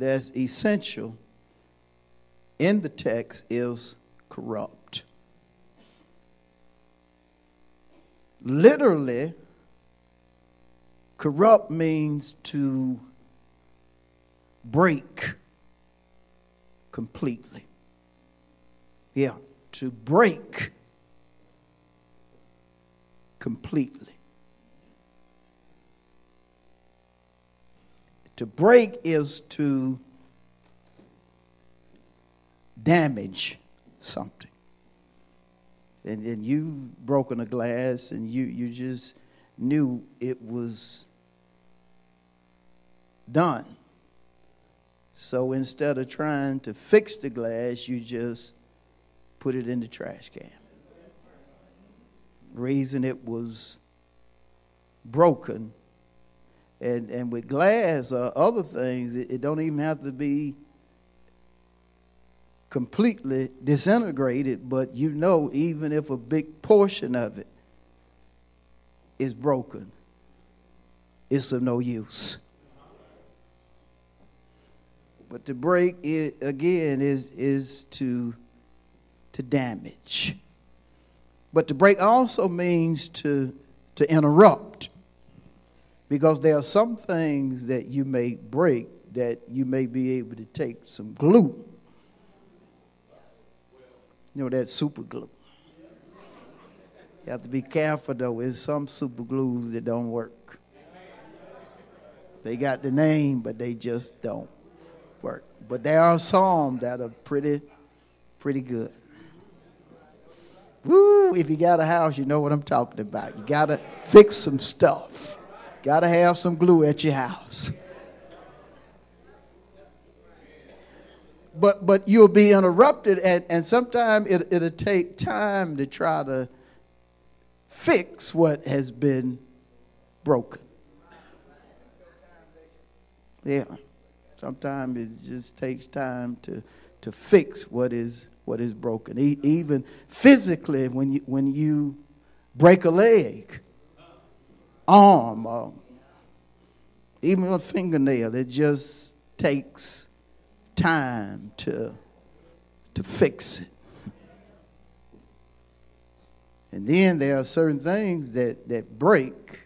that's essential in the text is corrupt. Literally, corrupt means to break completely. Yeah, to break completely. To break is to damage something. And, you've broken a glass and you, you just knew it was done. So instead of trying to fix the glass, you just put it in the trash can. Reason it was broken and, and with glass or other things, it, it don't even have to be completely disintegrated, but you know, even if a big portion of it is broken, it's of no use. But to break it again is, is to, to damage. But to break also means to, to interrupt because there are some things that you may break that you may be able to take some glue. You know, that super glue. You have to be careful though. There's some super glues that don't work. They got the name, but they just don't work. But there are some that are pretty, pretty good. Woo! If you got a house, you know what I'm talking about. You got to fix some stuff. Got to have some glue at your house. But, but you'll be interrupted, and, and sometimes it, it'll take time to try to fix what has been broken. Yeah. Sometimes it just takes time to, to fix what is what is broken. E- even physically, when you when you break a leg, arm or even a fingernail. It just takes time to, to fix it. And then there are certain things that, that break.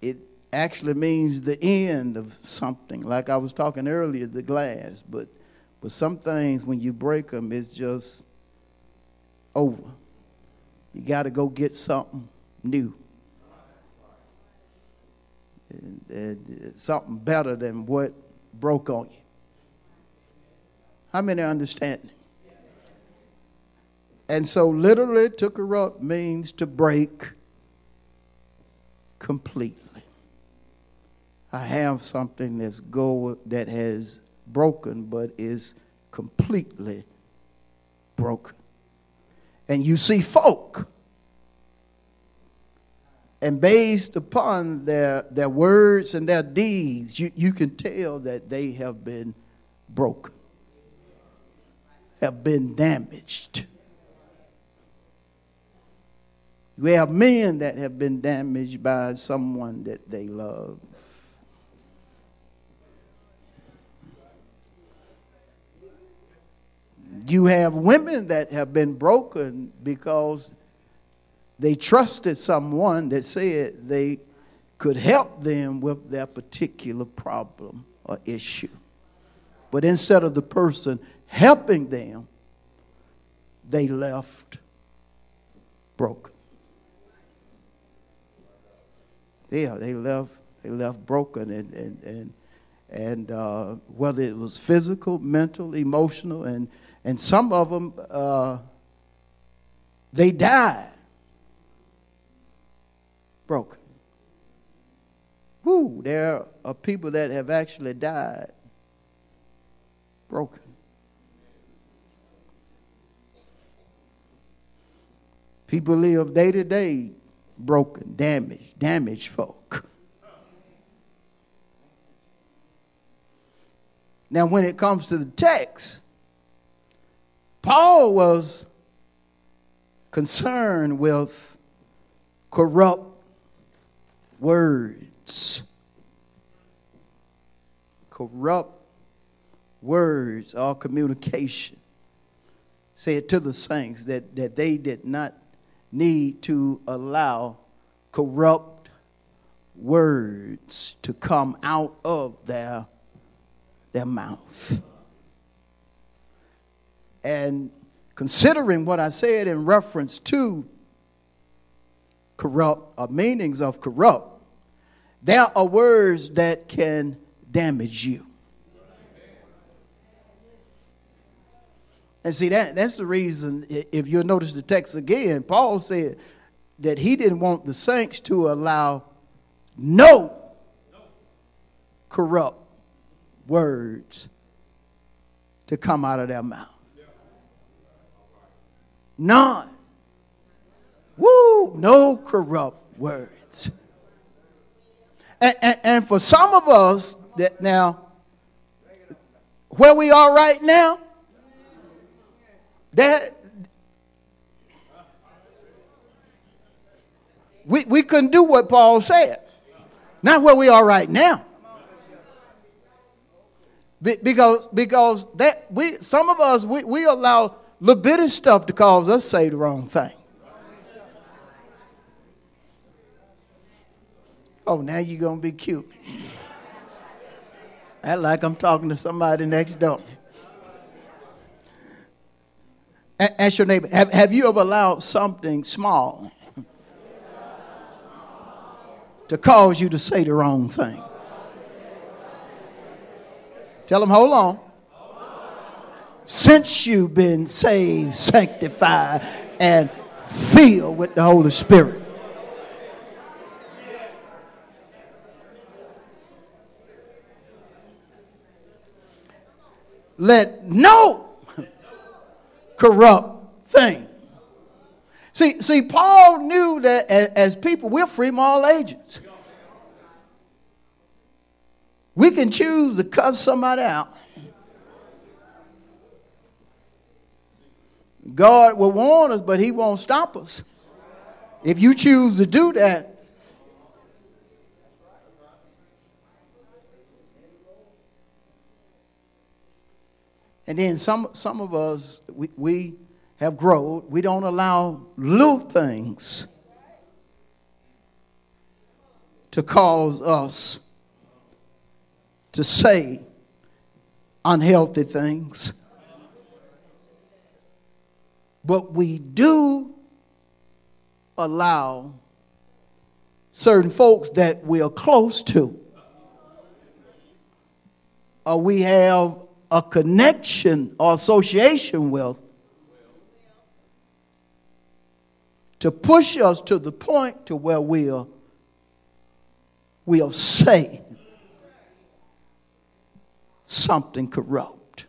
It actually means the end of something. Like I was talking earlier, the glass. But, but some things, when you break them, it's just over. You got to go get something new Uh, something better than what broke on you. How many understand? And so, literally, to corrupt means to break completely. I have something that's go that has broken, but is completely broken. And you see folk and based upon their, their words and their deeds, you, you can tell that they have been broken, have been damaged. We have men that have been damaged by someone that they love. You have women that have been broken because they trusted someone that said they could help them with their particular problem or issue. But instead of the person helping them, they left broken. Yeah, they left they left broken and and and, and uh, whether it was physical, mental, emotional, and and some of them uh, they died broken. whoo, there are people that have actually died broken. People live day to day broken, damaged, damaged folk. Now, when it comes to the text, Paul was concerned with corrupt words. Corrupt words or communication. Said to the saints that, that they did not need to allow corrupt words to come out of their, their mouth. And considering what I said in reference to corrupt or meanings of corrupt, there are words that can damage you. And see, that, that's the reason, if you'll notice the text again, Paul said that he didn't want the saints to allow no corrupt words to come out of their mouth. None. Woo, no corrupt words. And, and, and for some of us, that now, where we are right now, that we, we couldn't do what Paul said. Not where we are right now. Be, because because that we some of us we, we allow little stuff to cause us say the wrong thing. Oh, now you're gonna be cute. I like I'm talking to somebody next door. Ask your neighbor, have, have you ever allowed something small to cause you to say the wrong thing? Tell them, hold on. Since you've been saved, sanctified, and filled with the Holy Spirit. Let no corrupt thing. See, see, Paul knew that as people, we're free moral agents. We can choose to cuss somebody out. God will warn us, but He won't stop us. If you choose to do that, And then some, some of us, we, we have grown. We don't allow little things to cause us to say unhealthy things. But we do allow certain folks that we are close to, or we have a connection or association with to push us to the point to where we'll, we'll say something corrupt,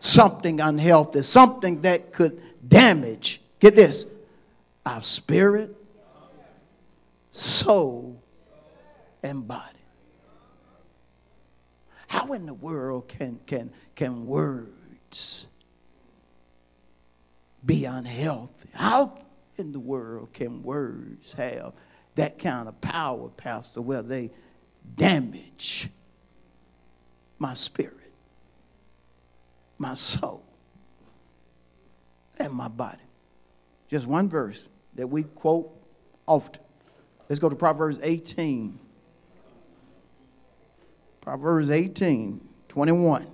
something unhealthy, something that could damage, get this, our spirit, soul, and body. How in the world can, can, can words be unhealthy? How in the world can words have that kind of power, Pastor, where they damage my spirit, my soul, and my body? Just one verse that we quote often. Let's go to Proverbs 18. Proverbs 18, 21.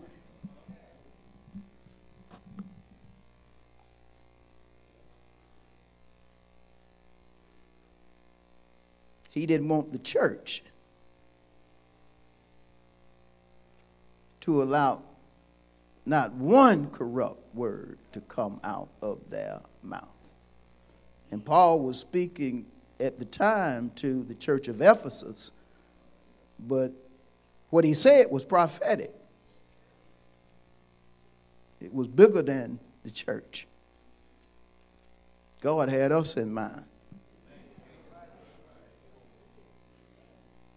He didn't want the church to allow not one corrupt word to come out of their mouth. And Paul was speaking at the time to the church of Ephesus but what he said was prophetic. It was bigger than the church. God had us in mind.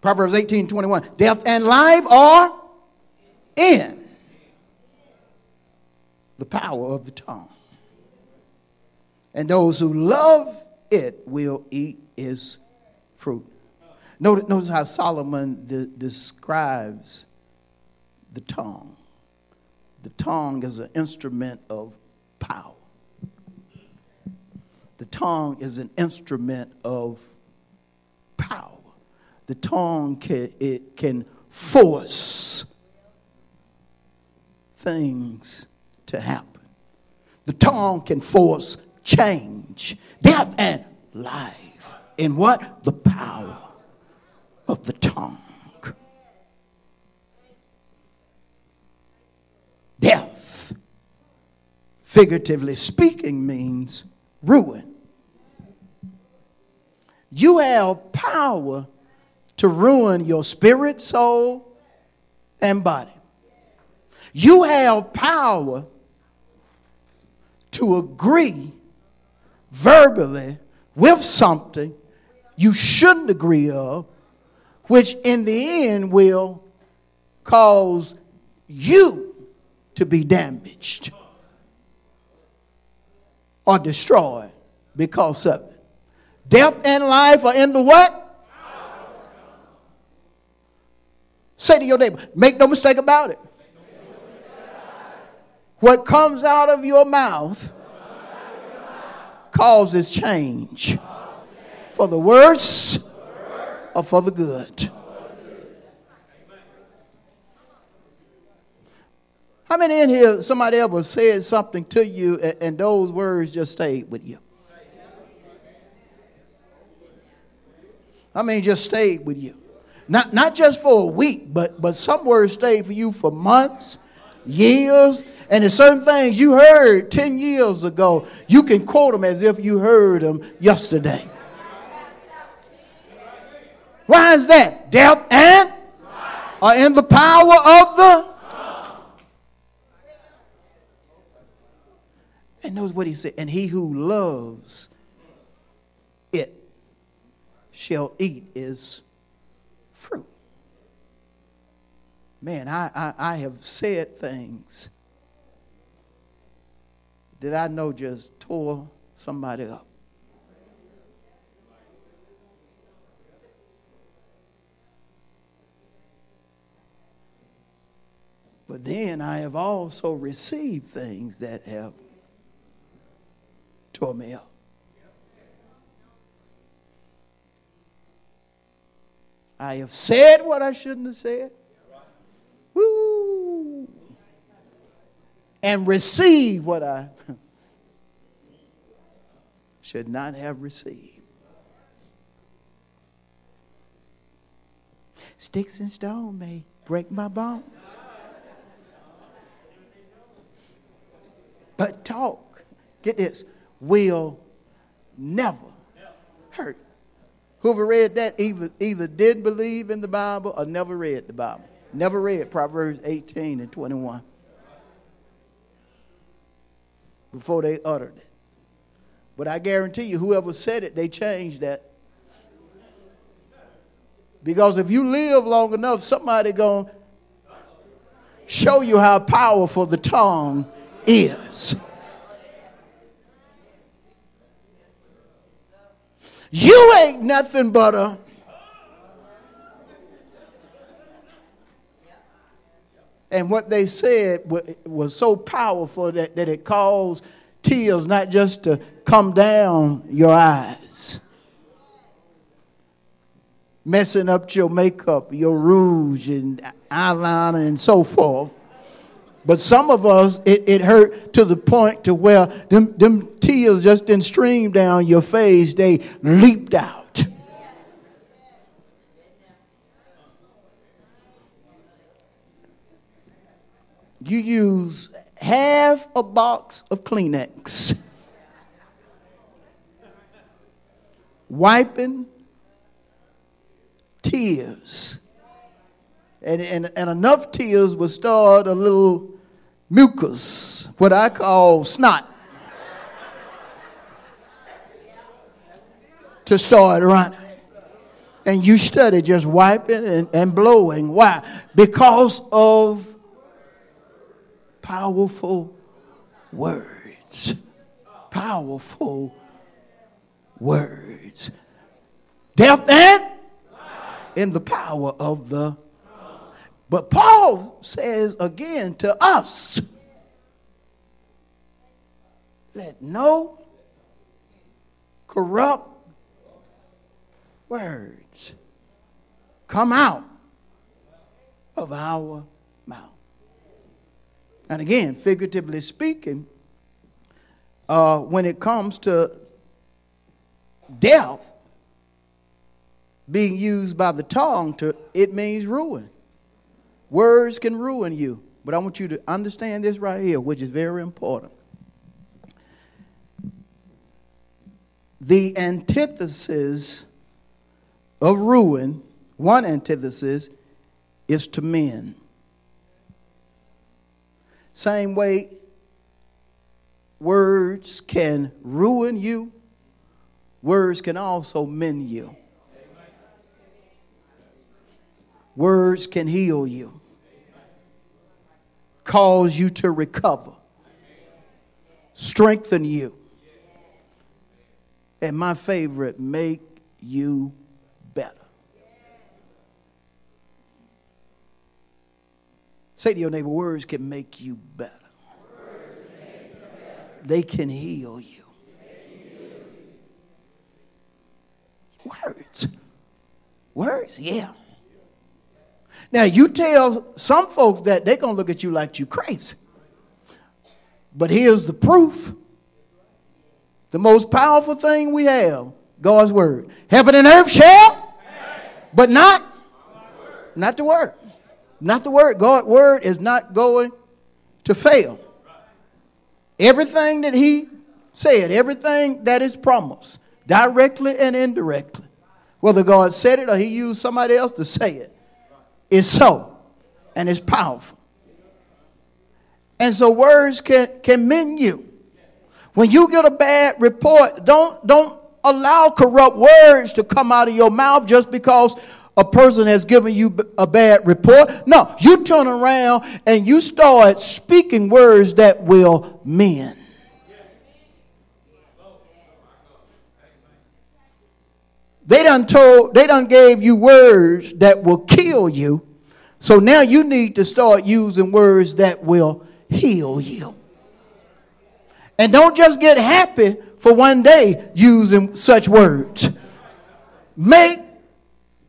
Proverbs 18 21. Death and life are in the power of the tongue. And those who love it will eat its fruit. Notice, notice how Solomon de- describes the tongue. The tongue is an instrument of power. The tongue is an instrument of power. The tongue can, it can force things to happen. The tongue can force change, death and life. In what? The power of the tongue. Death, figuratively speaking, means ruin. You have power to ruin your spirit, soul, and body. You have power to agree verbally with something you shouldn't agree of, which in the end will cause you to be damaged or destroyed because of it. Death and life are in the what? Say to your neighbor, make no mistake about it. What comes out of your mouth causes change for the worse or for the good. How many in here, somebody ever said something to you and, and those words just stayed with you? I mean, just stayed with you. Not, not just for a week, but, but some words stayed for you for months, years, and there's certain things you heard 10 years ago, you can quote them as if you heard them yesterday. Why is that? Death and are in the power of the. And knows what he said. And he who loves it shall eat is fruit. Man, I, I, I have said things that I know just tore somebody up. But then I have also received things that have tore me up. I have said what I shouldn't have said. Woo! And received what I should not have received. Sticks and stone may break my bones. But talk, get this, will never hurt. Whoever read that either, either didn't believe in the Bible or never read the Bible. Never read Proverbs 18 and 21 before they uttered it. But I guarantee you, whoever said it, they changed that. Because if you live long enough, somebody going to show you how powerful the tongue is. You ain't nothing but a. And what they said was so powerful that, that it caused tears not just to come down your eyes, messing up your makeup, your rouge, and eyeliner, and so forth. But some of us, it, it hurt to the point to where them, them tears just didn't stream down your face. They leaped out. You use half a box of Kleenex. Wiping tears And, and, and enough tears would start a little mucus, what I call snot, to start running. And you study just wiping and, and blowing. Why? Because of powerful words. Powerful words. Death and in the power of the. But Paul says again to us let no corrupt words come out of our mouth. And again, figuratively speaking, uh, when it comes to death being used by the tongue, to, it means ruin. Words can ruin you. But I want you to understand this right here, which is very important. The antithesis of ruin, one antithesis, is to men. Same way words can ruin you, words can also mend you. Words can heal you, cause you to recover, strengthen you. And my favorite, make you better. Say to your neighbor, words can make you better. They can heal you. Words. Words, yeah. Now you tell some folks that they're gonna look at you like you crazy. But here's the proof. The most powerful thing we have, God's word. Heaven and earth shall, but not, not the word. Not the word. God's word is not going to fail. Everything that he said, everything that is promised, directly and indirectly, whether God said it or he used somebody else to say it, is so and it's powerful. And so words can, can mend you. When you get a bad report, don't, don't allow corrupt words to come out of your mouth just because a person has given you a bad report. No, you turn around and you start speaking words that will mend. They done told, they done gave you words that will kill you. So now you need to start using words that will heal you. And don't just get happy for one day using such words. Make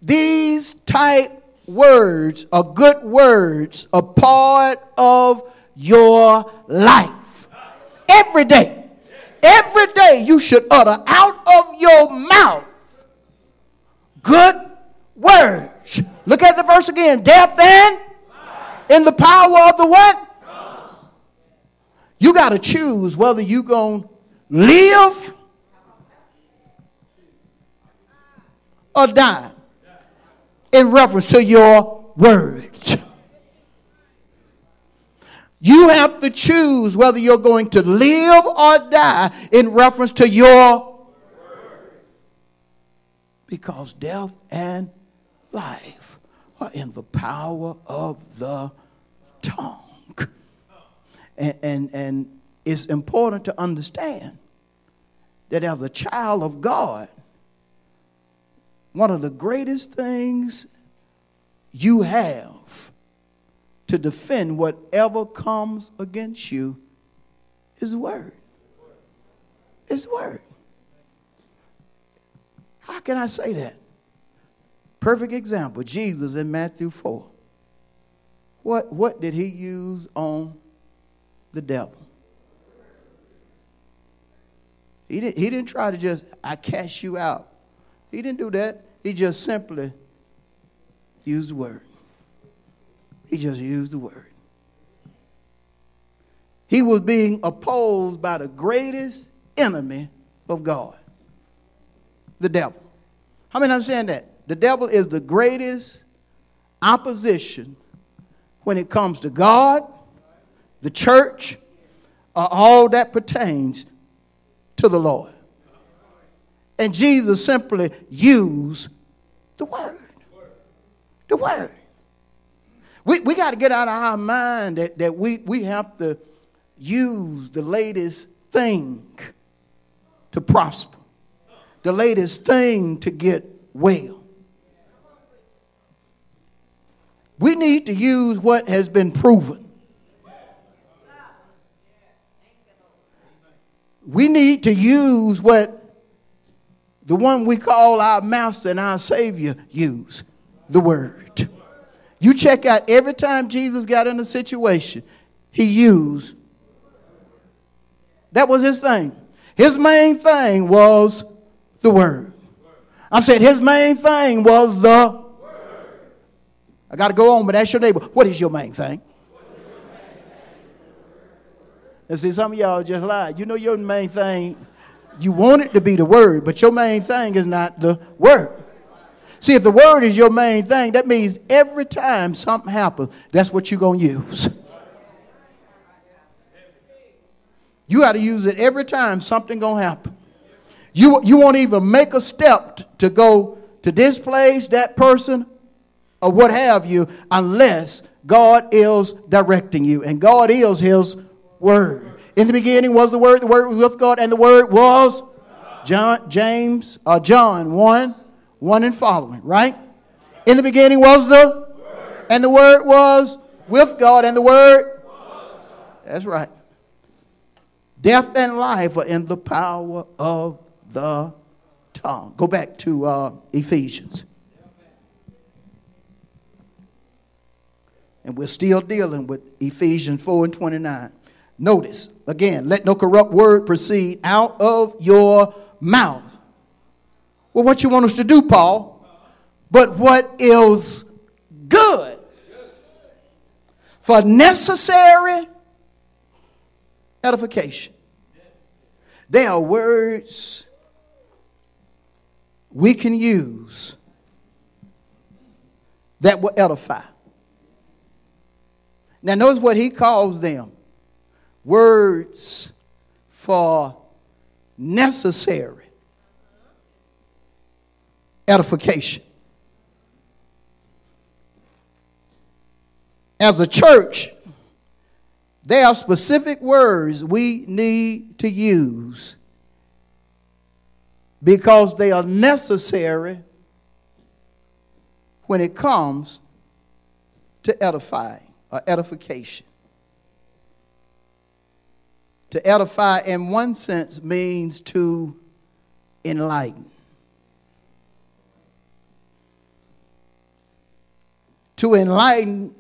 these type words or good words a part of your life. Every day. Every day you should utter out of your mouth good words. Look at the verse again. Death and in the power of the what? You got to choose whether you going to live or die in reference to your words. You have to choose whether you're going to live or die in reference to your because death and life are in the power of the tongue. And, and, and it's important to understand that as a child of God, one of the greatest things you have to defend whatever comes against you is word. Is word. How can I say that? Perfect example Jesus in Matthew 4. What, what did he use on the devil? He didn't, he didn't try to just, I cast you out. He didn't do that. He just simply used the word. He just used the word. He was being opposed by the greatest enemy of God the devil. How many understand that? The devil is the greatest opposition when it comes to God, the church, or all that pertains to the Lord. And Jesus simply used the word. The word. We, we got to get out of our mind that, that we, we have to use the latest thing to prosper, the latest thing to get well. We need to use what has been proven. We need to use what the one we call our master and our savior use the word. You check out every time Jesus got in a situation, he used. That was his thing. His main thing was the word. I'm saying his main thing was the Word. I got to go on, but ask your neighbor, what is your main thing? And see, some of y'all just lied. You know your main thing, you want it to be the word, but your main thing is not the word. See, if the word is your main thing, that means every time something happens, that's what you're going to use. You got to use it every time something going to happen. You, you won't even make a step to go to this place, that person, or what have you, unless God is directing you. And God is His Word. In the beginning was the Word, the Word was with God, and the Word was John, James, uh, John 1, 1 and following, right? In the beginning was the Word. and the Word was with God, and the Word. That's right. Death and life are in the power of the tongue. Go back to uh, Ephesians. And we're still dealing with Ephesians 4 and 29. Notice, again, let no corrupt word proceed out of your mouth. Well, what you want us to do, Paul? But what is good for necessary edification. There are words we can use that will edify. Now, notice what he calls them words for necessary edification. As a church, there are specific words we need to use because they are necessary when it comes to edifying or edification. To edify, in one sense, means to enlighten. To enlighten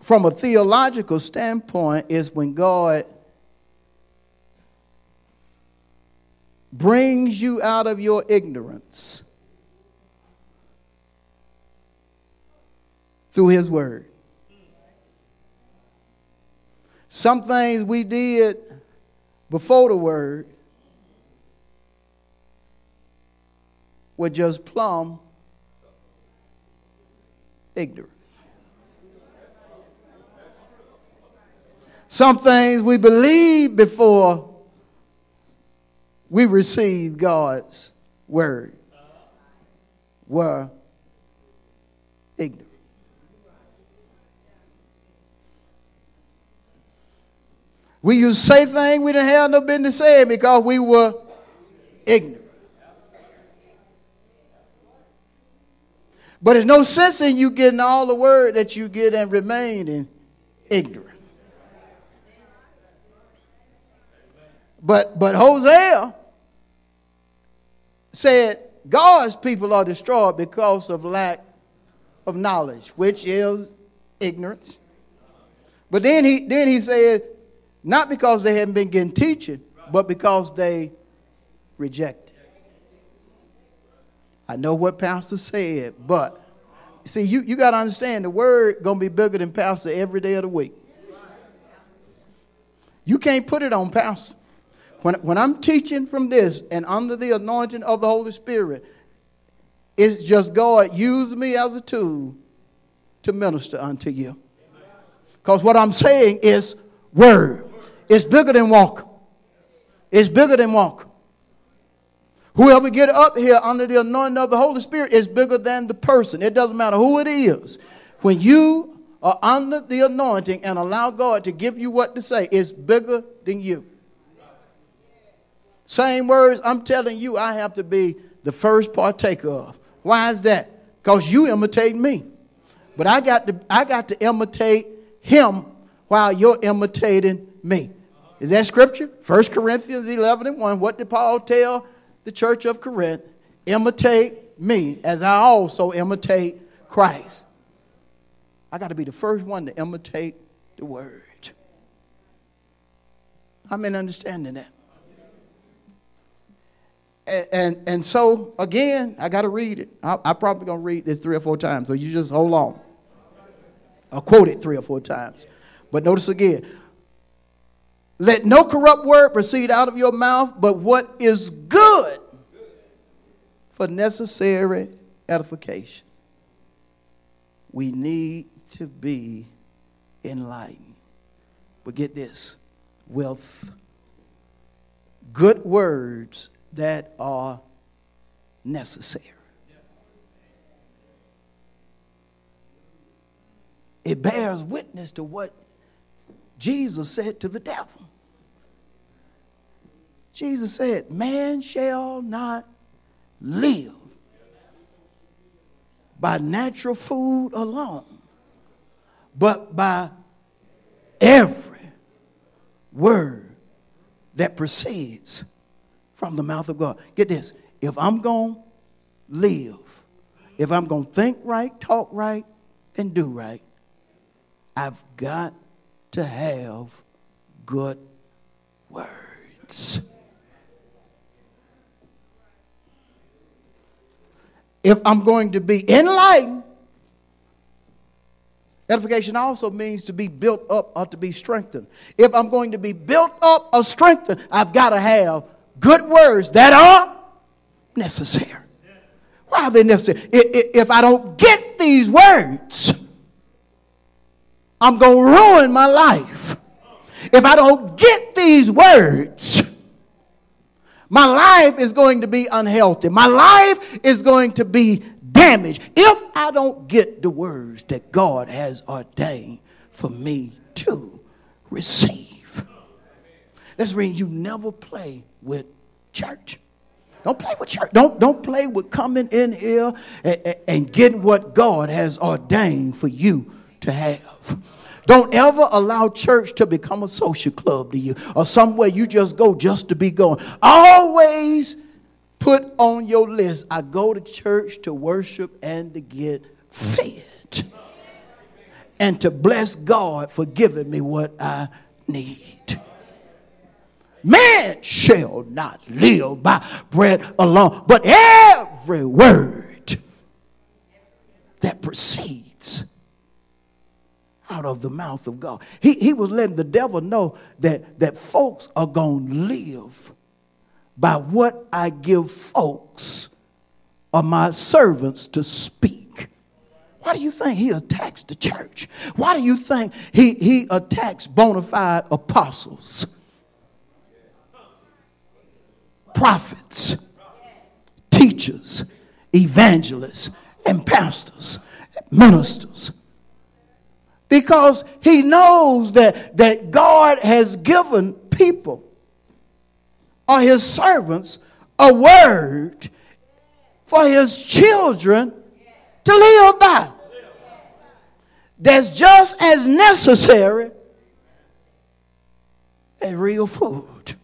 from a theological standpoint is when God brings you out of your ignorance through His Word. Some things we did before the Word were just plumb ignorant. Some things we believed before we receive God's word were ignorant. We used to say things we didn't have no business saying because we were ignorant. But there's no sense in you getting all the word that you get and remaining ignorant. But but Hosea said God's people are destroyed because of lack of knowledge, which is ignorance. But then he then he said, not because they haven't been getting teaching, but because they rejected. I know what Pastor said, but see, you, you got to understand the word gonna be bigger than Pastor every day of the week. You can't put it on Pastor. When, when I'm teaching from this and under the anointing of the Holy Spirit, it's just God use me as a tool to minister unto you. Because what I'm saying is word. It's bigger than walk. It's bigger than walk. Whoever get up here under the anointing of the Holy Spirit is bigger than the person. It doesn't matter who it is. When you are under the anointing and allow God to give you what to say, it's bigger than you. Same words I'm telling you, I have to be the first partaker of. Why is that? Because you imitate me. But I got to I got to imitate him while you're imitating me. Is that scripture? 1 Corinthians 11 and 1. What did Paul tell the church of Corinth, imitate me as I also imitate Christ. I got to be the first one to imitate the word. I'm in understanding that. And, and, so, again, I got to read it. I, I probably going to read this three or four times, so you just hold on. I'll quote it three or four times. But notice again let no corrupt word proceed out of your mouth, but what is good for necessary edification. We need to be enlightened. But get this wealth, good words that are necessary. It bears witness to what Jesus said to the devil. Jesus said, Man shall not live by natural food alone, but by every word that proceeds from the mouth of God. Get this if I'm going to live, if I'm going to think right, talk right, and do right, I've got to have good words. If I'm going to be enlightened, edification also means to be built up or to be strengthened. If I'm going to be built up or strengthened, I've got to have good words that are necessary. Why are they necessary? If I don't get these words, I'm going to ruin my life. If I don't get these words, my life is going to be unhealthy. My life is going to be damaged if I don't get the words that God has ordained for me to receive. That's mean you never play with church. Don't play with church. Don't, don't play with coming in here and, and getting what God has ordained for you to have. Don't ever allow church to become a social club to you or somewhere you just go just to be going. Always put on your list I go to church to worship and to get fed and to bless God for giving me what I need. Man shall not live by bread alone, but every word that proceeds out of the mouth of God. He, he was letting the devil know that, that folks are going to live by what I give folks or my servants to speak. Why do you think he attacks the church? Why do you think he, he attacks bona fide apostles, prophets, teachers, evangelists, and pastors, ministers? because he knows that, that God has given people or his servants a word for his children to live by. That's just as necessary as real food.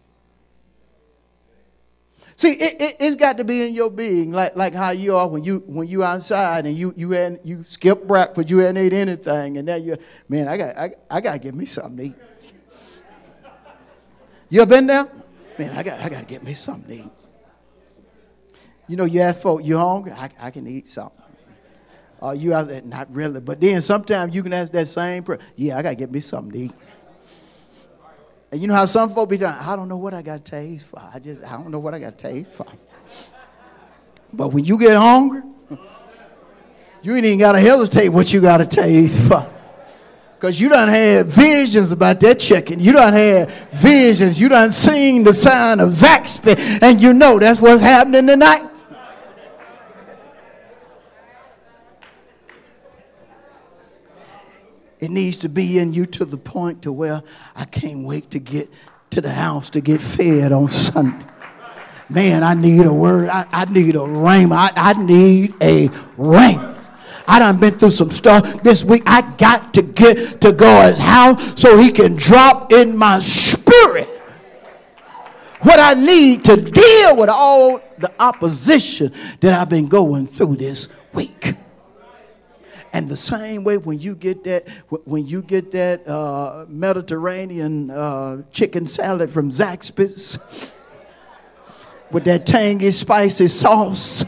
See, it, it, has got to be in your being, like, like how you are when you when you outside and you you had you skip breakfast, you hadn't ate anything, and now you, man, I got I, I got to get me something to eat. You ever been there? Man, I got I got to get me something to eat. You know, you ask folk, you hungry? I, I can eat something. Uh, you out there, not really, but then sometimes you can ask that same prayer. Yeah, I got to get me something to eat. And you know how some folk be saying, I don't know what I got taste for. I just, I don't know what I got taste for. But when you get hungry, you ain't even got to hesitate what you got to taste for. Because you done had visions about that chicken. You done had visions. You done seen the sign of Zaxby. And you know that's what's happening tonight. It needs to be in you to the point to where I can't wait to get to the house to get fed on Sunday. Man, I need a word. I, I need a ring. I, I need a ring. I done been through some stuff this week. I got to get to God's house so he can drop in my spirit what I need to deal with all the opposition that I've been going through this week. And the same way when you get that when you get that uh, Mediterranean uh, chicken salad from Zaxby's with that tangy, spicy sauce.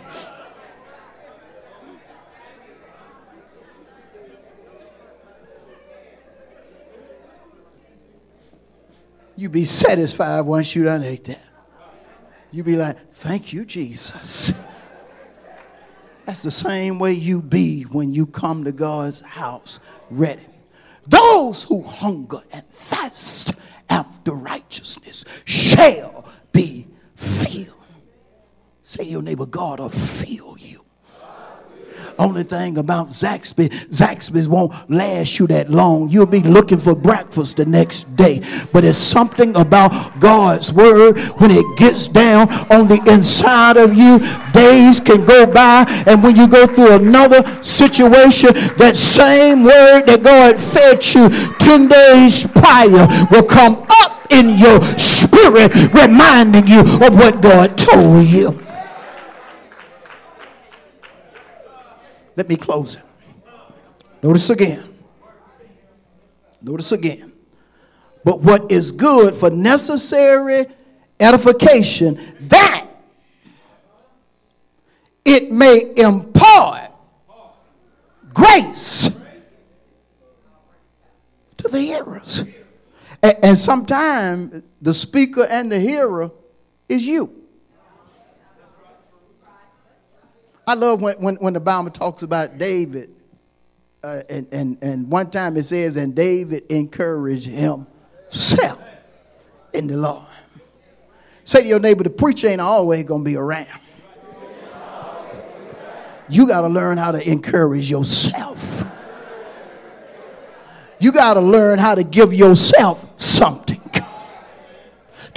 You be satisfied once you done ate that. You be like, thank you, Jesus. That's the same way you be when you come to God's house ready. Those who hunger and thirst after righteousness shall be filled. Say to your neighbor, God will fill you. Only thing about Zaxby, Zaxby's won't last you that long. You'll be looking for breakfast the next day. But it's something about God's word when it gets down on the inside of you. Days can go by, and when you go through another situation, that same word that God fed you 10 days prior will come up in your spirit, reminding you of what God told you. Let me close it. Notice again. Notice again. But what is good for necessary edification, that it may impart grace to the hearers. And, and sometimes the speaker and the hearer is you. I love when, when, when the Bible talks about David. Uh, and, and, and one time it says, and David encouraged himself in the Lord. Say to your neighbor, the preacher ain't always going to be around. You got to learn how to encourage yourself. You got to learn how to give yourself something.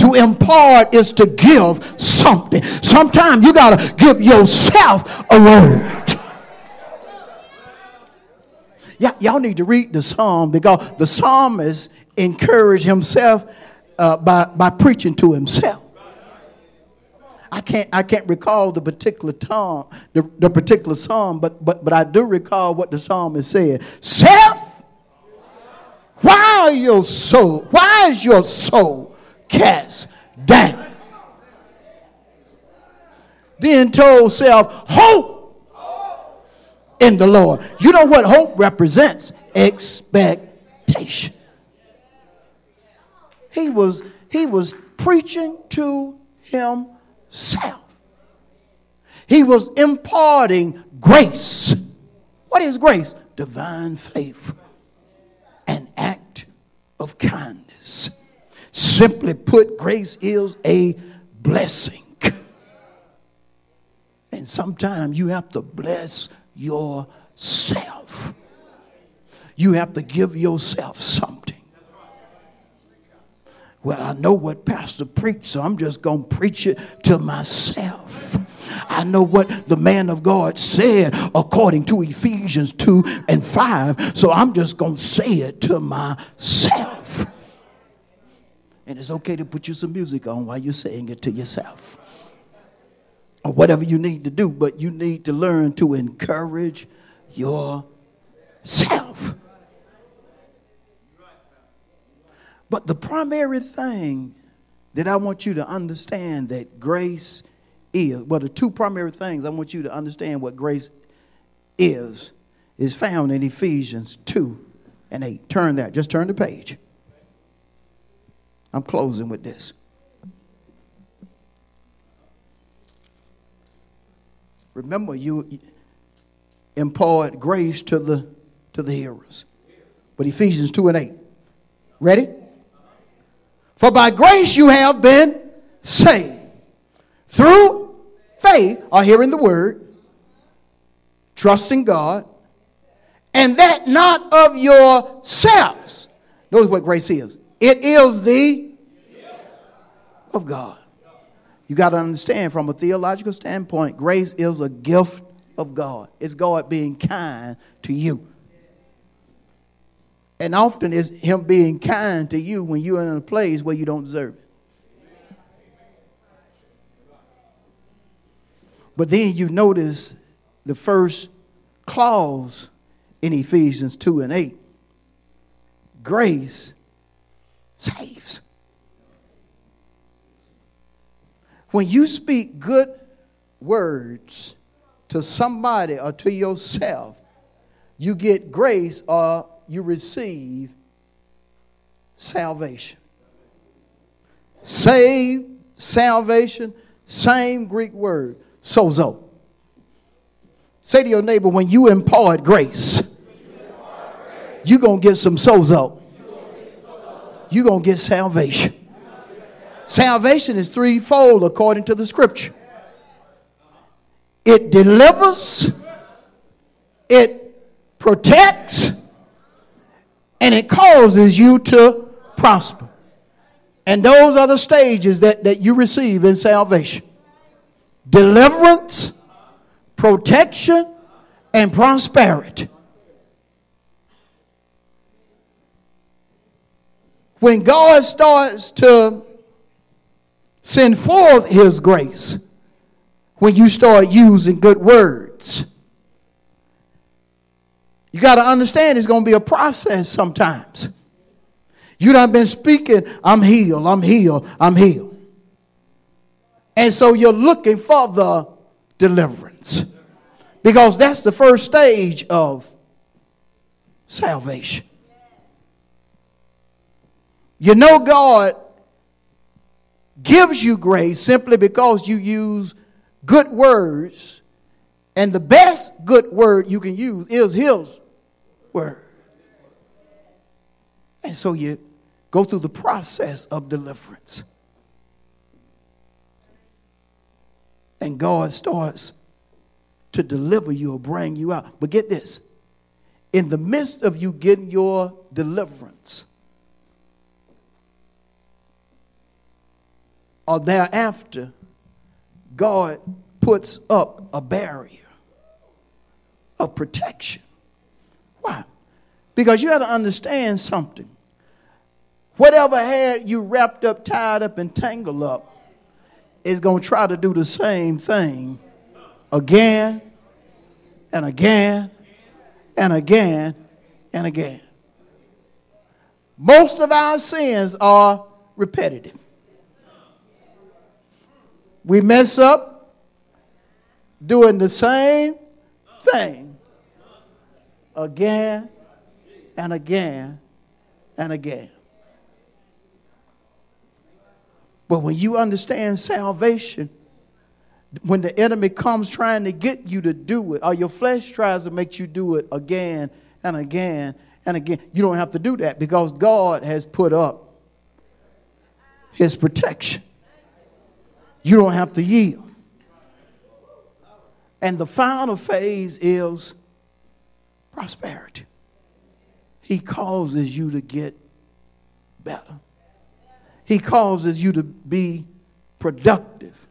To impart is to give something. Sometimes you got to give yourself a word. Yeah, y'all need to read the psalm because the psalmist encouraged himself uh, by, by preaching to himself. I can't I can't recall the particular psalm, the, the particular psalm, but but but I do recall what the psalmist said. Self, why are your soul? Why is your soul cast down. Then told self, hope in the Lord. You know what hope represents? Expectation. He was he was preaching to himself. He was imparting grace. What is grace? Divine favor, an act of kindness. Simply put, grace is a blessing. And sometimes you have to bless yourself. You have to give yourself something. Well, I know what Pastor preached, so I'm just going to preach it to myself. I know what the man of God said according to Ephesians 2 and 5, so I'm just going to say it to myself. And it's okay to put you some music on while you're saying it to yourself. Or whatever you need to do, but you need to learn to encourage yourself. But the primary thing that I want you to understand that grace is, well, the two primary things I want you to understand what grace is, is found in Ephesians 2 and 8. Turn that, just turn the page. I'm closing with this. Remember, you impart grace to the to the hearers. But Ephesians 2 and 8. Ready? For by grace you have been saved through faith, or hearing the word, trusting God, and that not of yourselves. Notice what grace is. It is the of God. You got to understand from a theological standpoint, grace is a gift of God. It's God being kind to you. And often it's Him being kind to you when you're in a place where you don't deserve it. But then you notice the first clause in Ephesians 2 and 8 grace saves. When you speak good words to somebody or to yourself, you get grace or you receive salvation. Save, salvation, same Greek word, sozo. Say to your neighbor, when you impart grace, you're going to get some sozo. You're going to get salvation. Salvation is threefold according to the scripture it delivers, it protects, and it causes you to prosper. And those are the stages that, that you receive in salvation deliverance, protection, and prosperity. When God starts to send forth His grace, when you start using good words, you got to understand it's going to be a process sometimes. You done been speaking, I'm healed, I'm healed, I'm healed. And so you're looking for the deliverance. Because that's the first stage of salvation. You know, God gives you grace simply because you use good words, and the best good word you can use is His word. And so you go through the process of deliverance. And God starts to deliver you or bring you out. But get this in the midst of you getting your deliverance, or thereafter, God puts up a barrier of protection. Why? Because you got to understand something. Whatever had you wrapped up, tied up, and tangled up is going to try to do the same thing again and again and again and again. Most of our sins are repetitive. We mess up doing the same thing again and again and again. But when you understand salvation, when the enemy comes trying to get you to do it, or your flesh tries to make you do it again and again and again, you don't have to do that because God has put up his protection. You don't have to yield. And the final phase is prosperity. He causes you to get better. He causes you to be productive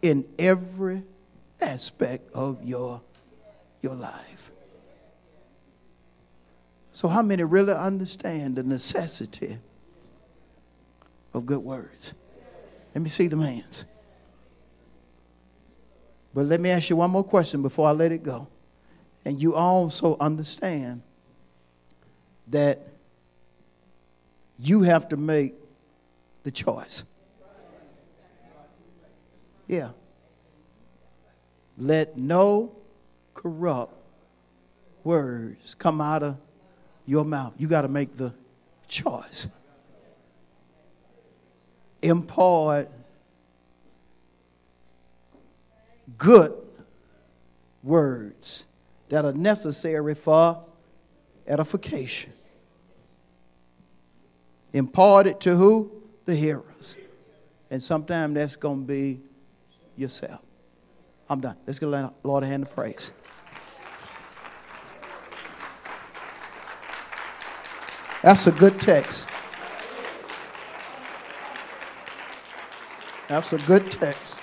in every aspect of your, your life. So, how many really understand the necessity of good words? Let me see the hands. But let me ask you one more question before I let it go. And you also understand that you have to make the choice. Yeah. Let no corrupt words come out of your mouth. You got to make the choice. impart good words that are necessary for edification. Imparted to who? The hearers. And sometimes that's going to be yourself. I'm done. Let's give the Lord a hand of praise. That's a good text. That's a good text.